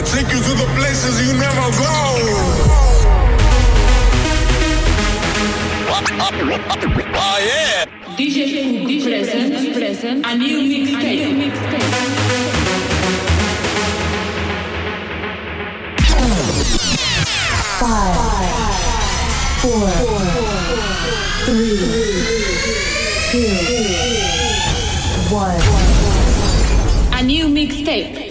I take you to the places you never go. Oh yeah. DJ DJ present present a new mixtape. A new mixtape. Five, four, three, two, one. A new mixtape.